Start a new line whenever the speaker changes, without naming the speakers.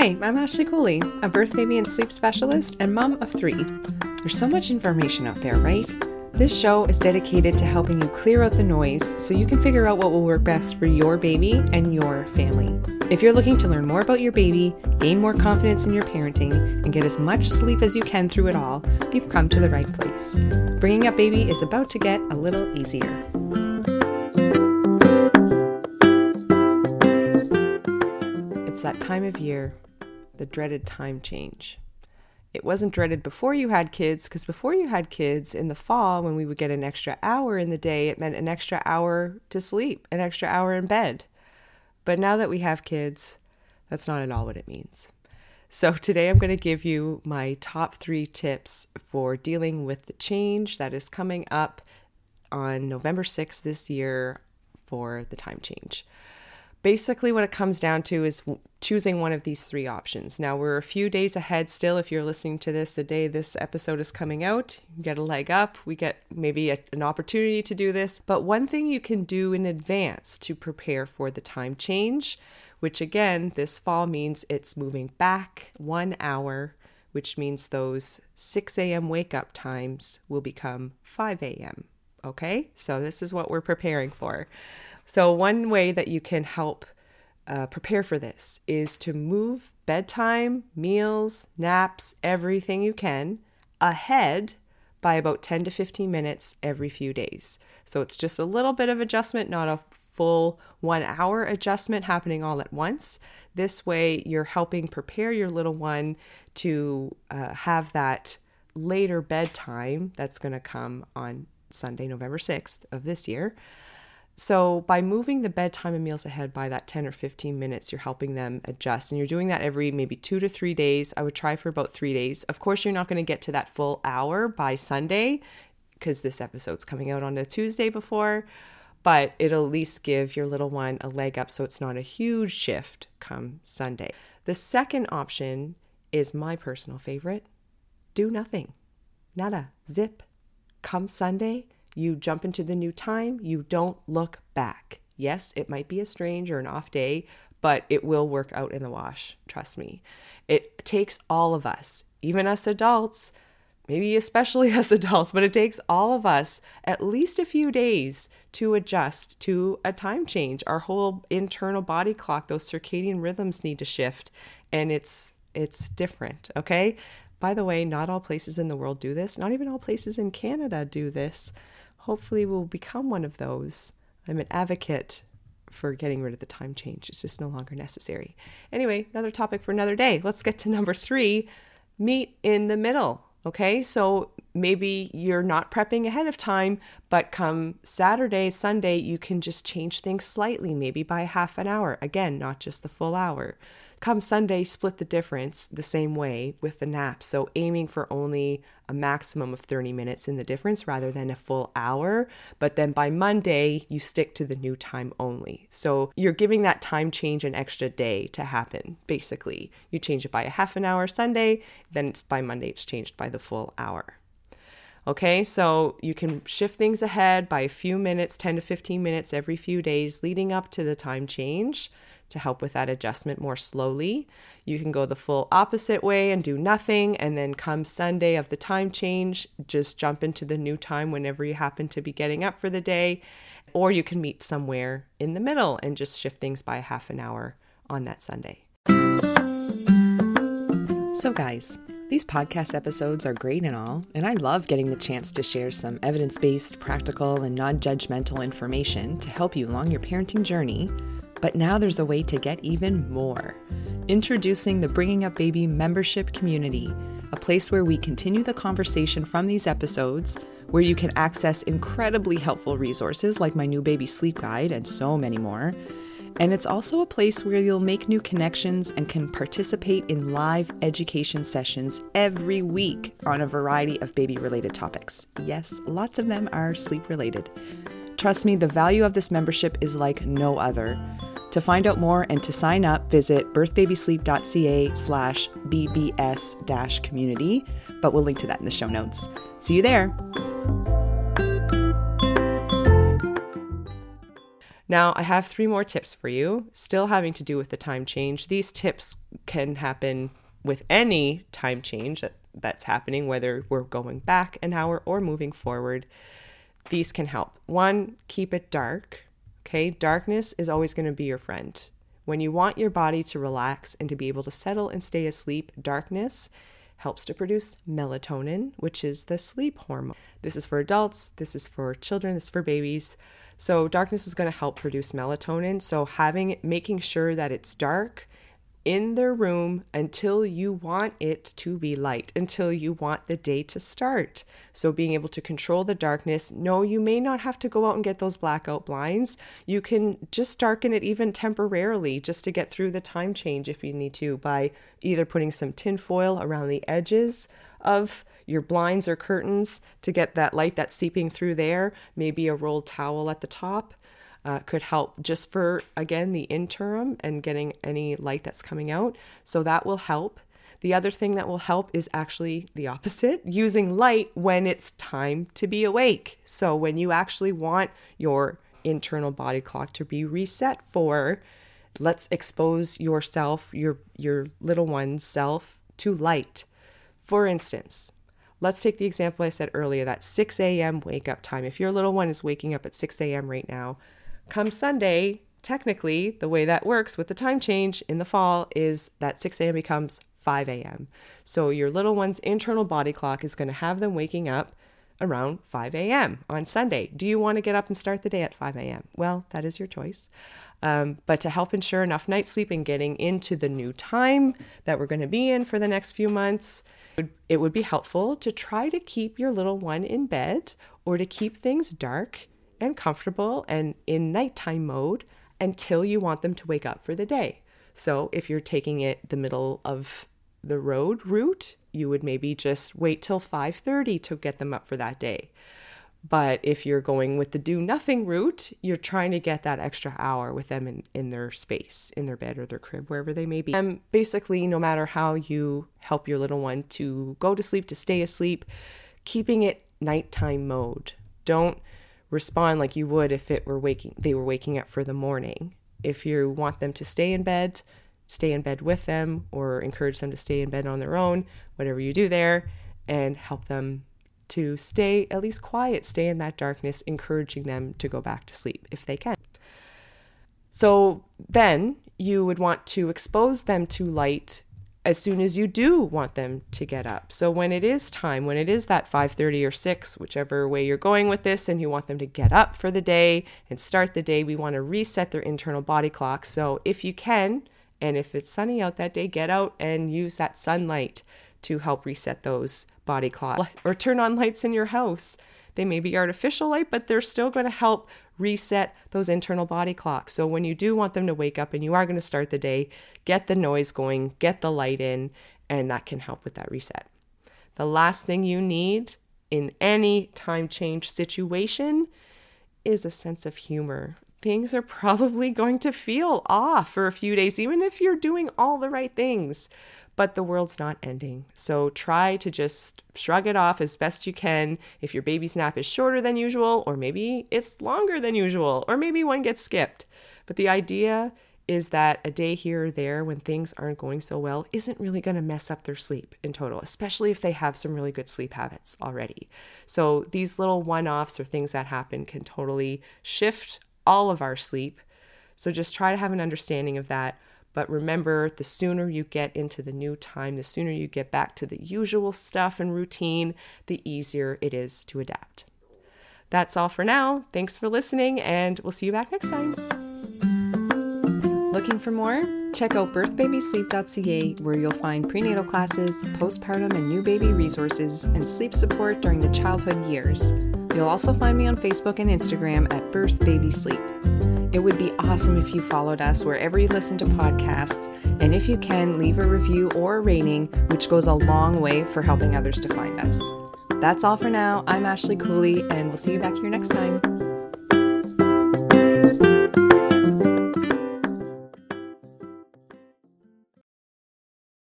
Hi, I'm Ashley Cooley, a birth, baby, and sleep specialist and mom of three. There's so much information out there, right? This show is dedicated to helping you clear out the noise so you can figure out what will work best for your baby and your family. If you're looking to learn more about your baby, gain more confidence in your parenting, and get as much sleep as you can through it all, you've come to the right place. Bringing up baby is about to get a little easier. It's that time of year, the dreaded time change. It wasn't dreaded before you had kids, because before you had kids in the fall, when we would get an extra hour in the day, it meant an extra hour to sleep, an extra hour in bed. But now that we have kids, that's not at all what it means. So, today I'm going to give you my top three tips for dealing with the change that is coming up on November 6th this year for the time change basically what it comes down to is choosing one of these three options. Now we're a few days ahead still if you're listening to this the day this episode is coming out. You get a leg up, we get maybe a, an opportunity to do this, but one thing you can do in advance to prepare for the time change, which again this fall means it's moving back 1 hour, which means those 6 a.m. wake up times will become 5 a.m. Okay? So this is what we're preparing for. So, one way that you can help uh, prepare for this is to move bedtime, meals, naps, everything you can ahead by about 10 to 15 minutes every few days. So, it's just a little bit of adjustment, not a full one hour adjustment happening all at once. This way, you're helping prepare your little one to uh, have that later bedtime that's going to come on Sunday, November 6th of this year. So, by moving the bedtime and meals ahead by that 10 or 15 minutes, you're helping them adjust. And you're doing that every maybe two to three days. I would try for about three days. Of course, you're not going to get to that full hour by Sunday because this episode's coming out on a Tuesday before, but it'll at least give your little one a leg up so it's not a huge shift come Sunday. The second option is my personal favorite do nothing. Nada. Zip. Come Sunday you jump into the new time, you don't look back. Yes, it might be a strange or an off day, but it will work out in the wash. Trust me. It takes all of us, even us adults, maybe especially us adults, but it takes all of us at least a few days to adjust to a time change. Our whole internal body clock, those circadian rhythms need to shift, and it's it's different, okay? By the way, not all places in the world do this. Not even all places in Canada do this hopefully we'll become one of those. I'm an advocate for getting rid of the time change. It's just no longer necessary. Anyway, another topic for another day. Let's get to number three meet in the middle. Okay, so maybe you're not prepping ahead of time, but come Saturday, Sunday, you can just change things slightly, maybe by half an hour. Again, not just the full hour. Come Sunday, split the difference the same way with the nap. So aiming for only a maximum of 30 minutes in the difference rather than a full hour. But then by Monday, you stick to the new time only. So you're giving that time change an extra day to happen, basically. You change it by a half an hour Sunday, then it's by Monday, it's changed by the full hour. Okay, so you can shift things ahead by a few minutes, 10 to 15 minutes every few days leading up to the time change to help with that adjustment more slowly. You can go the full opposite way and do nothing, and then come Sunday of the time change, just jump into the new time whenever you happen to be getting up for the day. Or you can meet somewhere in the middle and just shift things by half an hour on that Sunday. So, guys, these podcast episodes are great and all, and I love getting the chance to share some evidence based, practical, and non judgmental information to help you along your parenting journey. But now there's a way to get even more. Introducing the Bringing Up Baby membership community, a place where we continue the conversation from these episodes, where you can access incredibly helpful resources like my new baby sleep guide and so many more. And it's also a place where you'll make new connections and can participate in live education sessions every week on a variety of baby related topics. Yes, lots of them are sleep related. Trust me, the value of this membership is like no other. To find out more and to sign up, visit birthbabysleep.ca slash bbs dash community, but we'll link to that in the show notes. See you there. Now, I have three more tips for you, still having to do with the time change. These tips can happen with any time change that, that's happening, whether we're going back an hour or moving forward. These can help. One, keep it dark. Okay, darkness is always going to be your friend. When you want your body to relax and to be able to settle and stay asleep, darkness helps to produce melatonin, which is the sleep hormone. This is for adults, this is for children, this is for babies. So darkness is going to help produce melatonin. So having making sure that it's dark in their room until you want it to be light, until you want the day to start. So, being able to control the darkness. No, you may not have to go out and get those blackout blinds. You can just darken it even temporarily just to get through the time change if you need to by either putting some tin foil around the edges of your blinds or curtains to get that light that's seeping through there, maybe a rolled towel at the top. Uh, could help just for again the interim and getting any light that's coming out. So that will help. The other thing that will help is actually the opposite using light when it's time to be awake. So, when you actually want your internal body clock to be reset for, let's expose yourself, your, your little one's self, to light. For instance, let's take the example I said earlier that 6 a.m. wake up time. If your little one is waking up at 6 a.m. right now, come Sunday, technically, the way that works with the time change in the fall is that 6 a.m. becomes 5 a.m. So your little one's internal body clock is going to have them waking up around 5 a.m. on Sunday. Do you want to get up and start the day at 5 a.m.? Well, that is your choice. Um, but to help ensure enough night sleep and getting into the new time that we're going to be in for the next few months, it would be helpful to try to keep your little one in bed or to keep things dark and comfortable and in nighttime mode until you want them to wake up for the day. So if you're taking it the middle of the road route, you would maybe just wait till 5:30 to get them up for that day. But if you're going with the do nothing route, you're trying to get that extra hour with them in, in their space, in their bed or their crib, wherever they may be. And basically, no matter how you help your little one to go to sleep, to stay asleep, keeping it nighttime mode. Don't respond like you would if it were waking they were waking up for the morning. If you want them to stay in bed, stay in bed with them or encourage them to stay in bed on their own, whatever you do there, and help them to stay at least quiet, stay in that darkness, encouraging them to go back to sleep if they can. So then you would want to expose them to light as soon as you do want them to get up. So when it is time, when it is that 5:30 or 6, whichever way you're going with this and you want them to get up for the day and start the day, we want to reset their internal body clock. So if you can and if it's sunny out that day, get out and use that sunlight to help reset those body clocks or turn on lights in your house. They may be artificial light, but they're still going to help reset those internal body clocks. So when you do want them to wake up and you are going to start the day, get the noise going, get the light in, and that can help with that reset. The last thing you need in any time change situation is a sense of humor. Things are probably going to feel off for a few days, even if you're doing all the right things but the world's not ending. So try to just shrug it off as best you can. If your baby's nap is shorter than usual, or maybe it's longer than usual, or maybe one gets skipped. But the idea is that a day here or there when things aren't going so well isn't really going to mess up their sleep in total, especially if they have some really good sleep habits already. So these little one offs or things that happen can totally shift all of our sleep. So just try to have an understanding of that. But remember, the sooner you get into the new time, the sooner you get back to the usual stuff and routine, the easier it is to adapt. That's all for now. Thanks for listening, and we'll see you back next time. Looking for more? Check out birthbabysleep.ca, where you'll find prenatal classes, postpartum and new baby resources, and sleep support during the childhood years. You'll also find me on Facebook and Instagram at Birth Baby Sleep. It would be awesome if you followed us wherever you listen to podcasts, and if you can, leave a review or a rating, which goes a long way for helping others to find us. That's all for now. I'm Ashley Cooley, and we'll see you back here next time.